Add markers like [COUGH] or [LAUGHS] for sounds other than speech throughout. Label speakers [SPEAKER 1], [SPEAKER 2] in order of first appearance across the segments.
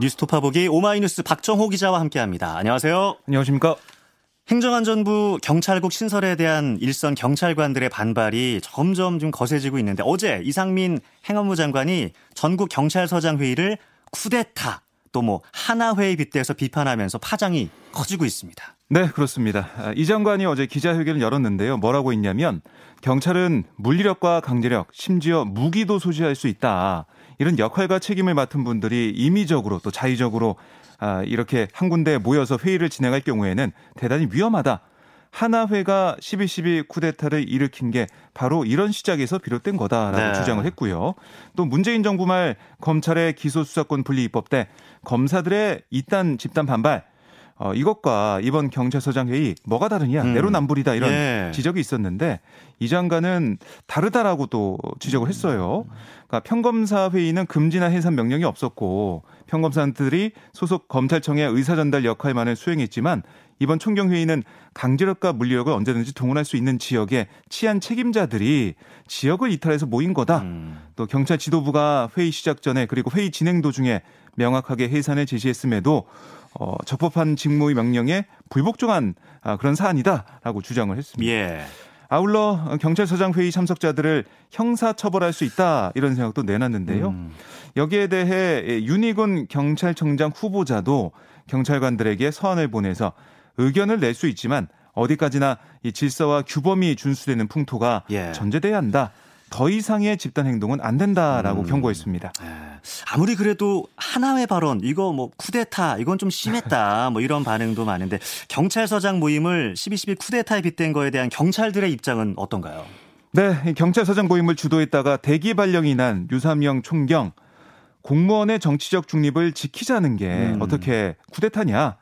[SPEAKER 1] 뉴스토파 보기 오마이뉴스 박정호 기자와 함께합니다. 안녕하세요.
[SPEAKER 2] 안녕하십니까.
[SPEAKER 1] 행정안전부 경찰국 신설에 대한 일선 경찰관들의 반발이 점점 좀 거세지고 있는데 어제 이상민 행안부 장관이 전국 경찰서장 회의를 쿠데타 또 뭐 하나회에 빗대서 비판하면서 파장이 커지고 있습니다.
[SPEAKER 2] 네, 그렇습니다. 이 장관이 어제 기자회견을 열었는데요. 뭐라고 했냐면 경찰은 물리력과 강제력, 심지어 무기도 소지할 수 있다. 이런 역할과 책임을 맡은 분들이 임의적으로 또 자의적으로 아, 이렇게 한 군데 모여서 회의를 진행할 경우에는 대단히 위험하다. 하나회가 12.12 쿠데타를 일으킨 게 바로 이런 시작에서 비롯된 거다라고 네. 주장을 했고요. 또 문재인 정부 말 검찰의 기소 수사권 분리 입법 때 검사들의 이단 집단 반발 어, 이것과 이번 경찰서장 회의 뭐가 다르냐 음. 내로남불이다 이런 예. 지적이 있었는데 이 장관은 다르다라고 또 지적을 했어요. 그러니까 평검사 회의는 금지나 해산 명령이 없었고 평검사들이 소속 검찰청의 의사전달 역할만을 수행했지만 이번 총경회의는 강제력과 물리력을 언제든지 동원할 수 있는 지역의 치안 책임자들이 지역을 이탈해서 모인 거다. 음. 또 경찰 지도부가 회의 시작 전에 그리고 회의 진행 도중에 명확하게 해산을 제시했음에도 어, 적법한 직무의 명령에 불복종한 아, 그런 사안이다라고 주장을 했습니다. 예. 아울러 경찰서장 회의 참석자들을 형사 처벌할 수 있다 이런 생각도 내놨는데요. 음. 여기에 대해 윤희곤 경찰청장 후보자도 경찰관들에게 서한을 보내서 의견을 낼 수 있지만 어디까지나 이 질서와 규범이 준수되는 풍토가 예. 전제돼야 한다. 더 이상의 집단 행동은 안 된다라고 음. 경고했습니다. 예.
[SPEAKER 1] 아무리 그래도 하나회 발언 이거 뭐 쿠데타 이건 좀 심했다 [LAUGHS] 뭐 이런 반응도 많은데 경찰서장 모임을 12.12 쿠데타에 빗댄 거에 대한 경찰들의 입장은 어떤가요?
[SPEAKER 2] 네, 경찰서장 모임을 주도했다가 대기 발령이 난 유삼영 총경 공무원의 정치적 중립을 지키자는 게 음. 어떻게 쿠데타냐?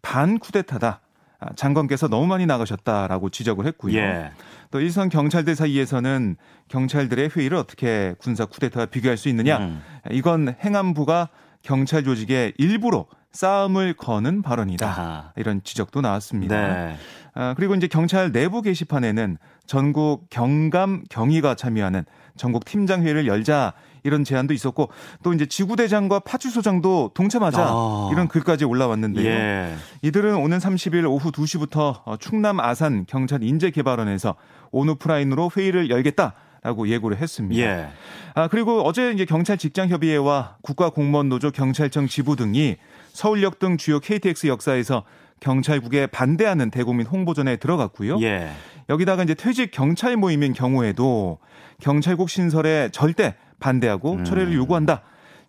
[SPEAKER 2] 반 쿠데타다. 아, 장관께서 너무 많이 나가셨다라고 지적을 했고요. 예. 또 일선 경찰들 사이에서는 경찰들의 회의를 어떻게 군사 쿠데타와 비교할 수 있느냐. 음. 이건 행안부가 경찰 조직의 일부로 싸움을 거는 발언이다. 아하. 이런 지적도 나왔습니다. 네. 아, 그리고 이제 경찰 내부 게시판에는 전국 경감 경위가 참여하는 전국 팀장 회의를 열자 이런 제안도 있었고 또 이제 지구대장과 파주소장도 동참하자 아. 이런 글까지 올라왔는데요. 예. 이들은 오는 30일 오후 2시부터 어, 충남 아산 경찰 인재개발원에서 온오프라인으로 회의를 열겠다. 라고 예고를 했습니다. 예. 아, 그리고 어제 이제 경찰 직장 협의회와 국가공무원 노조 경찰청 지부 등이 서울역 등 주요 KTX 역사에서 경찰국에 반대하는 대국민 홍보전에 들어갔고요. 예. 여기다가 이제 퇴직 경찰 모임인 경우에도 경찰국 신설에 절대 반대하고 음. 철회를 요구한다.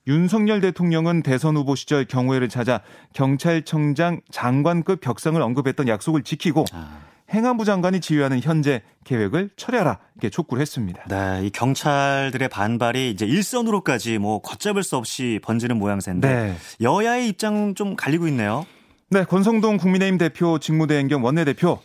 [SPEAKER 2] 윤석열 대통령은 대선 후보 시절 경호회를 찾아 경찰청장 장관급 격상을 언급했던 약속을 지키고 아. 행안부 장관이 지휘하는 현재 계획을 철회하라 이렇게 촉구를 했습니다.
[SPEAKER 1] 네, 이 경찰들의 반발이 이제 일선으로까지 뭐 걷잡을 수 없이 번지는 모양새인데 네. 여야의 입장은 좀 갈리고 있네요.
[SPEAKER 2] 네, 권성동 국민의힘 대표 직무대행 겸 원내대표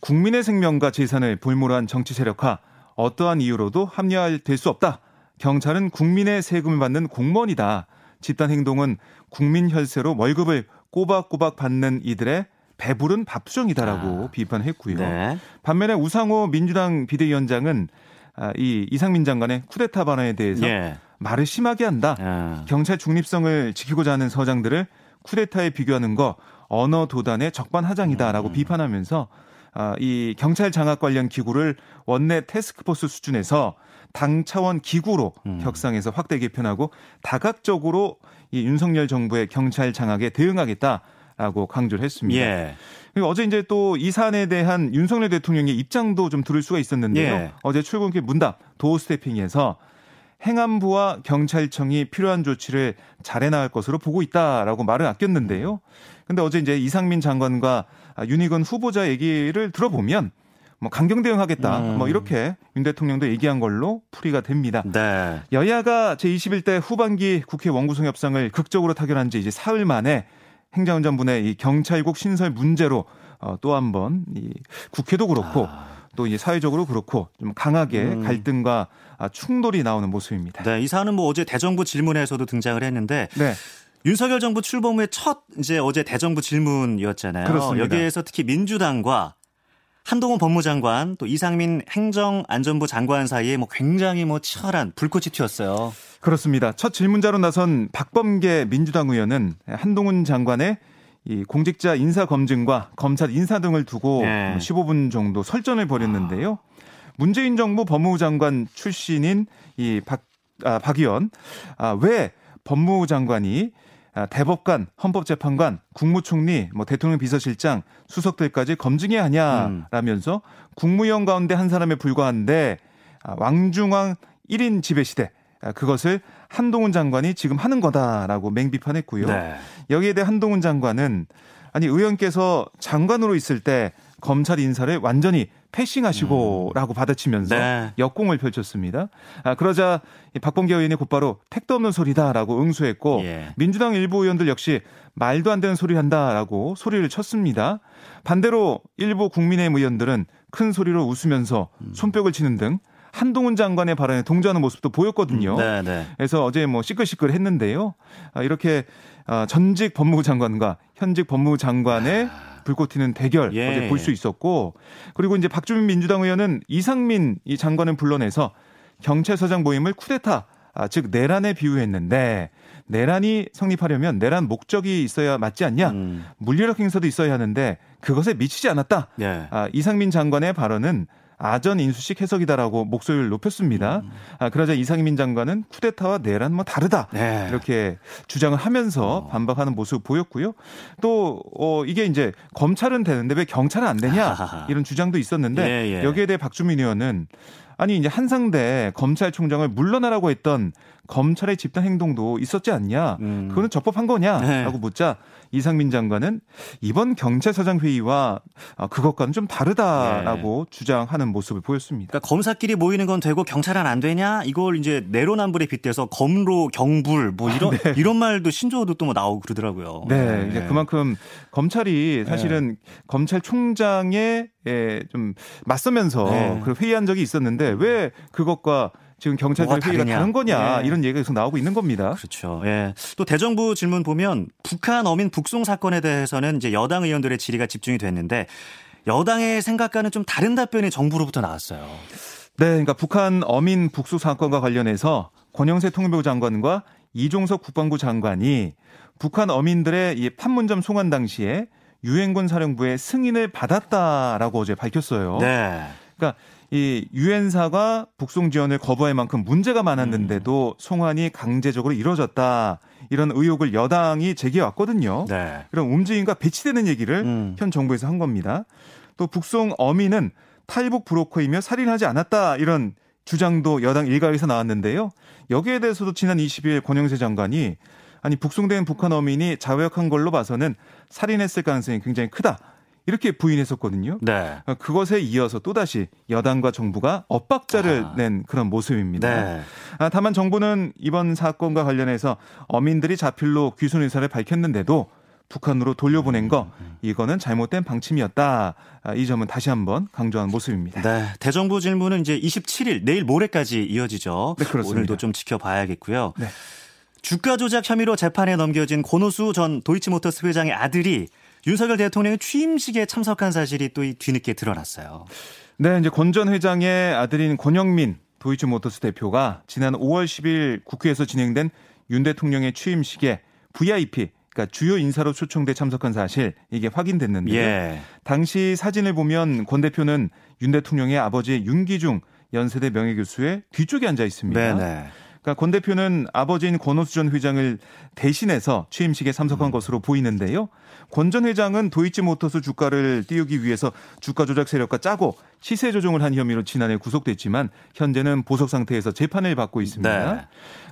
[SPEAKER 2] 국민의 생명과 재산을 볼모한 정치 세력화 어떠한 이유로도 합리화될 수 없다. 경찰은 국민의 세금을 받는 공무원이다. 집단 행동은 국민 혈세로 월급을 꼬박꼬박 받는 이들의 배부른 밥수정이다라고 아, 비판했고요. 네. 반면에 우상호 민주당 비대위원장은 아, 이 이상민 장관의 쿠데타 발언에 대해서 예. 말을 심하게 한다. 아. 경찰 중립성을 지키고자 하는 서장들을 쿠데타에 비교하는 거 언어 도단의 적반하장이다라고 음. 비판하면서 아, 이 경찰 장악 관련 기구를 원내 테스크포스 수준에서 당 차원 기구로 음. 격상해서 확대 개편하고 다각적으로 이 윤석열 정부의 경찰 장악에 대응하겠다 라고 강조를 했습니다. 예. 어제 이제 또 이 사안에 대한 윤석열 대통령의 입장도 좀 들을 수가 있었는데요. 예. 어제 출근길 문답 도어 스태핑에서 행안부와 경찰청이 필요한 조치를 잘해 나갈 것으로 보고 있다라고 말을 아꼈는데요. 근데 어제 이제 이상민 장관과 윤희건 후보자 얘기를 들어보면 뭐 강경 대응하겠다. 음. 뭐 이렇게 윤 대통령도 얘기한 걸로 풀이가 됩니다. 네. 여야가 제21대 후반기 국회 원구성 협상을 극적으로 타결한 지 이제 사흘 만에 행정안전부의 이 경찰국 신설 문제로 어, 또 한번 이 국회도 그렇고 아. 또 이제 사회적으로 그렇고 좀 강하게 음. 갈등과 아, 충돌이 나오는 모습입니다.
[SPEAKER 1] 네, 이 사안은 뭐 어제 대정부 질문에서도 등장을 했는데 네. 윤석열 정부 출범 후에 첫 이제 어제 대정부 질문이었잖아요. 그렇습니다. 여기에서 특히 민주당과 한동훈 법무장관 또 이상민 행정안전부 장관 사이에 뭐 굉장히 뭐 치열한 불꽃이 튀었어요.
[SPEAKER 2] 그렇습니다. 첫 질문자로 나선 박범계 민주당 의원은 한동훈 장관의 이 공직자 인사 검증과 검찰 인사 등을 두고 네. 15분 정도 설전을 벌였는데요. 문재인 정부 법무부 장관 출신인 이 박, 아, 박 의원, 아, 왜 법무부 장관이 아, 대법관, 헌법재판관, 국무총리, 뭐 대통령 비서실장, 수석들까지 검증해야 하냐라면서 음. 국무위원 가운데 한 사람에 불과한데 아, 왕중왕 1인 지배 시대 아, 그것을 한동훈 장관이 지금 하는 거다라고 맹비판했고요. 네. 여기에 대해 한동훈 장관은 아니 의원께서 장관으로 있을 때 검찰 인사를 완전히 패싱하시고라고 음. 받아치면서 네. 역공을 펼쳤습니다. 아, 그러자 박범계 의원이 곧바로 택도 없는 소리다라고 응수했고 예. 민주당 일부 의원들 역시 말도 안 되는 소리 한다라고 소리를 쳤습니다. 반대로 일부 국민의힘 의원들은 큰 소리로 웃으면서 음. 손뼉을 치는 등 한동훈 장관의 발언에 동조하는 모습도 보였거든요. 음, 네, 네. 그래서 어제 뭐 시끌시끌 했는데요. 아, 이렇게 아, 전직 법무부 장관과 현직 법무부 장관의 아. 불꽃 튀는 대결 예. 어제 볼 수 있었고 그리고 이제 박주민 민주당 의원은 이상민 이 장관을 불러내서 경찰서장 모임을 쿠데타 아, 즉 내란에 비유했는데 내란이 성립하려면 내란 목적이 있어야 맞지 않냐 음. 물리력 행사도 있어야 하는데 그것에 미치지 않았다. 예. 아, 이상민 장관의 발언은 아전 인수식 해석이다라고 목소리를 높였습니다. 음. 아, 그러자 이상민 장관은 쿠데타와 내란 뭐 다르다 네. 이렇게 주장을 하면서 어. 반박하는 모습 보였고요. 또 어, 이게 이제 검찰은 되는데 왜 경찰은 안 되냐 이런 주장도 있었는데 예, 예. 여기에 대해 박주민 의원은 아니 이제 한상대 검찰총장을 물러나라고 했던 검찰의 집단 행동도 있었지 않냐? 음. 그거는 적법한 거냐라고 네. 묻자 이상민 장관은 이번 경찰서장 회의와 아, 그것과는 좀 다르다라고 네. 주장하는 모습을 보였습니다.
[SPEAKER 1] 그러니까 검사끼리 모이는 건 되고 경찰은 안 되냐? 이걸 이제 내로남불에 빗대서 검로 경불 뭐 이런 네. 이런 말도 신조어도 또 뭐 나오고 그러더라고요.
[SPEAKER 2] 네, 네. 이제 그만큼 검찰이 사실은 검찰총장의 예, 좀 맞서면서 네. 그 회의한 적이 있었는데 왜 그것과 지금 경찰들 회의가 다른 거냐 예. 이런 얘기가 계속 나오고 있는 겁니다.
[SPEAKER 1] 그렇죠. 예. 또 대정부 질문 보면 북한 어민 북송 사건에 대해서는 이제 여당 의원들의 질의가 집중이 됐는데 여당의 생각과는 좀 다른 답변이 정부로부터 나왔어요.
[SPEAKER 2] 네, 그러니까 북한 어민 북송 사건과 관련해서 권영세 통일부 장관과 이종석 국방부 장관이 북한 어민들의 이 판문점 송환 당시에 유엔군 사령부의 승인을 받았다라고 어제 밝혔어요. 네. 그러니까 이 유엔사가 북송 지원을 거부할 만큼 문제가 많았는데도 음. 송환이 강제적으로 이루어졌다. 이런 의혹을 여당이 제기해 왔거든요. 네. 이런 움직임과 배치되는 얘기를 음. 현 정부에서 한 겁니다. 또 북송 어민은 탈북 브로커이며 살인하지 않았다. 이런 주장도 여당 일각에서 나왔는데요. 여기에 대해서도 지난 20일 권영세 장관이 아니 북송된 북한 어민이 자백한 걸로 봐서는 살인했을 가능성이 굉장히 크다. 이렇게 부인했었거든요. 네. 어, 그것에 이어서 또다시 여당과 정부가 엇박자를 아. 낸 그런 모습입니다. 네. 아, 다만 정부는 이번 사건과 관련해서 어민들이 자필로 귀순 의사를 밝혔는데도 북한으로 돌려보낸 거 이거는 잘못된 방침이었다. 아, 이 점은 다시 한번 강조한 모습입니다.
[SPEAKER 1] 네, 대정부 질문은 이제 27일 내일 모레까지 이어지죠. 네, 그렇습니다. 오늘도 좀 지켜봐야겠고요. 네. 주가 조작 혐의로 재판에 넘겨진 권오수 전 도이치모터스 회장의 아들이 윤석열 대통령의 취임식에 참석한 사실이 또 뒤늦게 드러났어요.
[SPEAKER 2] 네, 이제 권 전 회장의 아들인 권영민 도이치모터스 대표가 지난 5월 10일 국회에서 진행된 윤 대통령의 취임식에 VIP 그러니까 주요 인사로 초청돼 참석한 사실 이게 확인됐는데요. 예. 당시 사진을 보면 권 대표는 윤 대통령의 아버지 윤기중 연세대 명예교수의 뒤쪽에 앉아 있습니다. 네네. 그러니까 권 대표는 아버지인 권오수 전 회장을 대신해서 취임식에 참석한 음. 것으로 보이는데요. 권 전 회장은 도이치모터스 주가를 띄우기 위해서 주가 조작 세력과 짜고 시세 조정을 한 혐의로 지난해 구속됐지만 현재는 보석 상태에서 재판을 받고 있습니다. 네.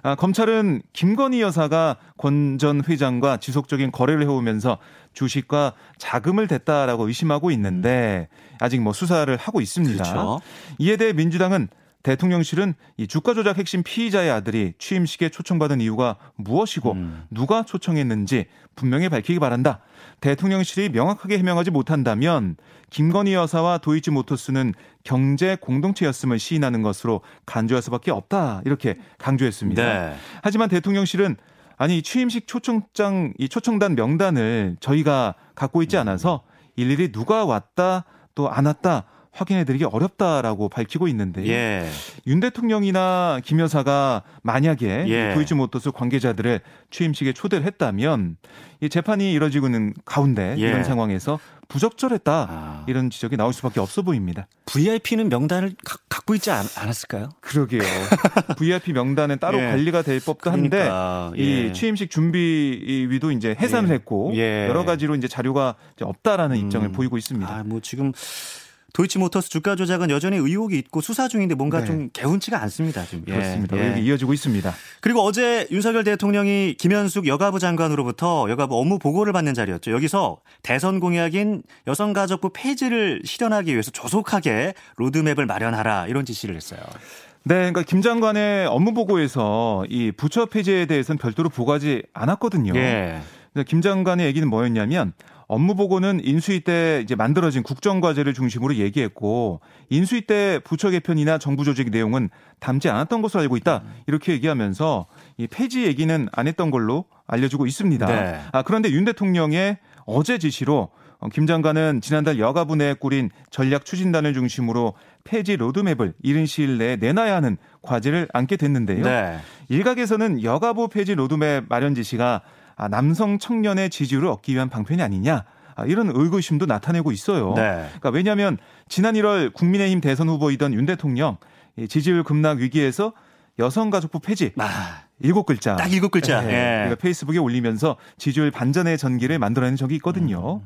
[SPEAKER 2] 아, 검찰은 김건희 여사가 권 전 회장과 지속적인 거래를 해오면서 주식과 자금을 댔다라고 의심하고 있는데 아직 뭐 수사를 하고 있습니다. 그렇죠. 이에 대해 민주당은 대통령실은 이 주가 조작 핵심 피의자의 아들이 취임식에 초청받은 이유가 무엇이고 음. 누가 초청했는지 분명히 밝히기 바란다. 대통령실이 명확하게 해명하지 못한다면 김건희 여사와 도이치모터스는 경제 공동체였음을 시인하는 것으로 간주할 수밖에 없다. 이렇게 강조했습니다. 네. 하지만 대통령실은 아니 취임식 초청장 이 초청단 명단을 저희가 갖고 있지 않아서 일일이 누가 왔다 또 안 왔다 확인해드리기 어렵다라고 밝히고 있는데
[SPEAKER 1] 예.
[SPEAKER 2] 윤 대통령이나 김 여사가 만약에
[SPEAKER 1] 예.
[SPEAKER 2] 도이치모터스 관계자들을 취임식에 초대를 했다면 이 재판이 이뤄지고 있는 가운데
[SPEAKER 1] 예.
[SPEAKER 2] 이런 상황에서 부적절했다
[SPEAKER 1] 아.
[SPEAKER 2] 이런 지적이 나올 수밖에 없어 보입니다.
[SPEAKER 1] VIP는 명단을 가, 갖고 있지 않, 않았을까요?
[SPEAKER 2] 그러게요. [LAUGHS] VIP 명단은 따로
[SPEAKER 1] 예.
[SPEAKER 2] 관리가 될 법도 한데
[SPEAKER 1] 그러니까, 예.
[SPEAKER 2] 이 취임식 준비위도 이제 해산을
[SPEAKER 1] 예.
[SPEAKER 2] 했고
[SPEAKER 1] 예.
[SPEAKER 2] 여러 가지로 이제 자료가 이제 없다라는
[SPEAKER 1] 음.
[SPEAKER 2] 입장을 보이고 있습니다.
[SPEAKER 1] 아, 뭐 지금 도이치모터스 주가 조작은 여전히 의혹이 있고 수사 중인데 뭔가
[SPEAKER 2] 네.
[SPEAKER 1] 좀 개운치가 않습니다. 지금. 예,
[SPEAKER 2] 그렇습니다.
[SPEAKER 1] 예.
[SPEAKER 2] 여기 이어지고 있습니다.
[SPEAKER 1] 그리고 어제 윤석열 대통령이 김현숙 여가부 장관으로부터 여가부 업무 보고를 받는 자리였죠. 여기서 대선 공약인 여성가족부 폐지를 실현하기 위해서 조속하게 로드맵을 마련하라 이런 지시를 했어요.
[SPEAKER 2] 네, 그러니까 김 장관의 업무 보고에서 이 부처 폐지에 대해서는 별도로 보고하지 않았거든요.
[SPEAKER 1] 예.
[SPEAKER 2] 김 장관의 얘기는 뭐였냐면 업무 보고는 인수위 때 이제 만들어진 국정 과제를 중심으로 얘기했고 인수위 때 부처 개편이나 정부 조직 내용은 담지 않았던 것으로 알고 있다 이렇게 얘기하면서 이 폐지 얘기는 안 했던 걸로 알려지고 있습니다.
[SPEAKER 1] 네.
[SPEAKER 2] 아 그런데 윤 대통령의 어제 지시로 어, 김 장관은 지난달 여가부 내에 꾸린 전략 추진단을 중심으로 폐지 로드맵을 이른 시일 내에 내놔야 하는 과제를 안게 됐는데요.
[SPEAKER 1] 네.
[SPEAKER 2] 일각에서는 여가부 폐지 로드맵 마련 지시가 아, 남성 청년의 지지를 얻기 위한 방편이 아니냐 아, 이런 의구심도 나타내고 있어요.
[SPEAKER 1] 네.
[SPEAKER 2] 그러니까 왜냐하면 지난 1월 국민의힘 대선 후보이던 윤 대통령 이 지지율 급락 위기에서 여성가족부 폐지
[SPEAKER 1] 아,
[SPEAKER 2] 일곱 글자
[SPEAKER 1] 딱 일곱 글자.
[SPEAKER 2] 네.
[SPEAKER 1] 예.
[SPEAKER 2] 그러니까 페이스북에 올리면서 지지율 반전의 전기를 만들어낸 적이 있거든요.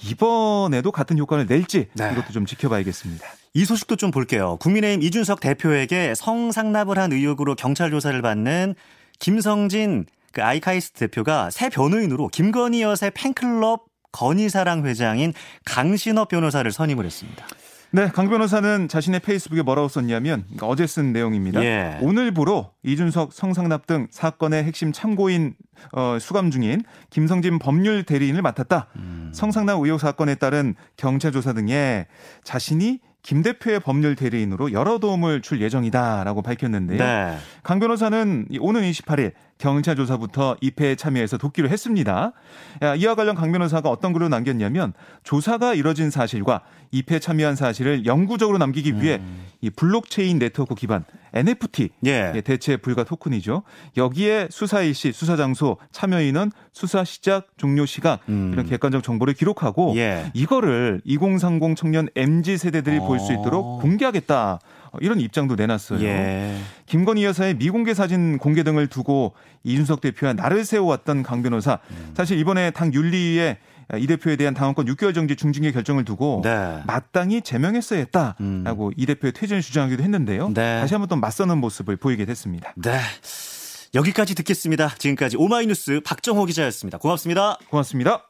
[SPEAKER 2] 이번에도 같은 효과를 낼지
[SPEAKER 1] 네.
[SPEAKER 2] 이것도 좀 지켜봐야겠습니다.
[SPEAKER 1] 이 소식도 좀 볼게요. 국민의힘 이준석 대표에게 성상납을 한 의혹으로 경찰 조사를 받는 김성진 그 아이카이스트 대표가 새 변호인으로 김건희 여사의 팬클럽 건희사랑 회장인 강신업 변호사를 선임을 했습니다.
[SPEAKER 2] 네, 강 변호사는 자신의 페이스북에 뭐라고 썼냐면 그러니까 어제 쓴 내용입니다.
[SPEAKER 1] 예.
[SPEAKER 2] 오늘부로 이준석 성상납 등 사건의 핵심 참고인 어, 수감 중인 김성진 법률 대리인을 맡았다.
[SPEAKER 1] 음.
[SPEAKER 2] 성상납 의혹 사건에 따른 경찰 조사 등에 자신이 김 대표의 법률 대리인으로 여러 도움을 줄 예정이다라고 밝혔는데요.
[SPEAKER 1] 네.
[SPEAKER 2] 강 변호사는 이 오는 28일 경찰 조사부터 입회에 참여해서 돕기로 했습니다. 야, 이와 관련 강 변호사가 어떤 글을 남겼냐면 조사가 이뤄진 사실과 입회에 참여한 사실을 영구적으로 남기기 위해 이 블록체인 네트워크 기반 NFT
[SPEAKER 1] 음. 예.
[SPEAKER 2] 예, 대체 불가 토큰이죠. 여기에 수사 일시, 수사 장소, 참여 인원, 수사 시작, 종료 시각
[SPEAKER 1] 음.
[SPEAKER 2] 이런 객관적 정보를 기록하고
[SPEAKER 1] 예.
[SPEAKER 2] 이거를 2030 청년 MZ 세대들이 볼수
[SPEAKER 1] 어.
[SPEAKER 2] 있도록 공개하겠다. 어, 이런 입장도 내놨어요.
[SPEAKER 1] 예.
[SPEAKER 2] 김건희 여사의 미공개 사진 공개 등을 두고 이준석 대표와 나를 세워왔던 강 변호사.
[SPEAKER 1] 음.
[SPEAKER 2] 사실 이번에 당 윤리위에 이 대표에 대한 당원권 6개월 정지 중징계 결정을 두고
[SPEAKER 1] 네.
[SPEAKER 2] 마땅히 제명했어야 했다라고
[SPEAKER 1] 음.
[SPEAKER 2] 이 대표의 퇴진을 주장하기도 했는데요.
[SPEAKER 1] 네.
[SPEAKER 2] 다시 한번 또 맞서는 모습을 보이게 됐습니다.
[SPEAKER 1] 네. 여기까지 듣겠습니다. 지금까지 오마이뉴스 박정호 기자였습니다. 고맙습니다.
[SPEAKER 2] 고맙습니다.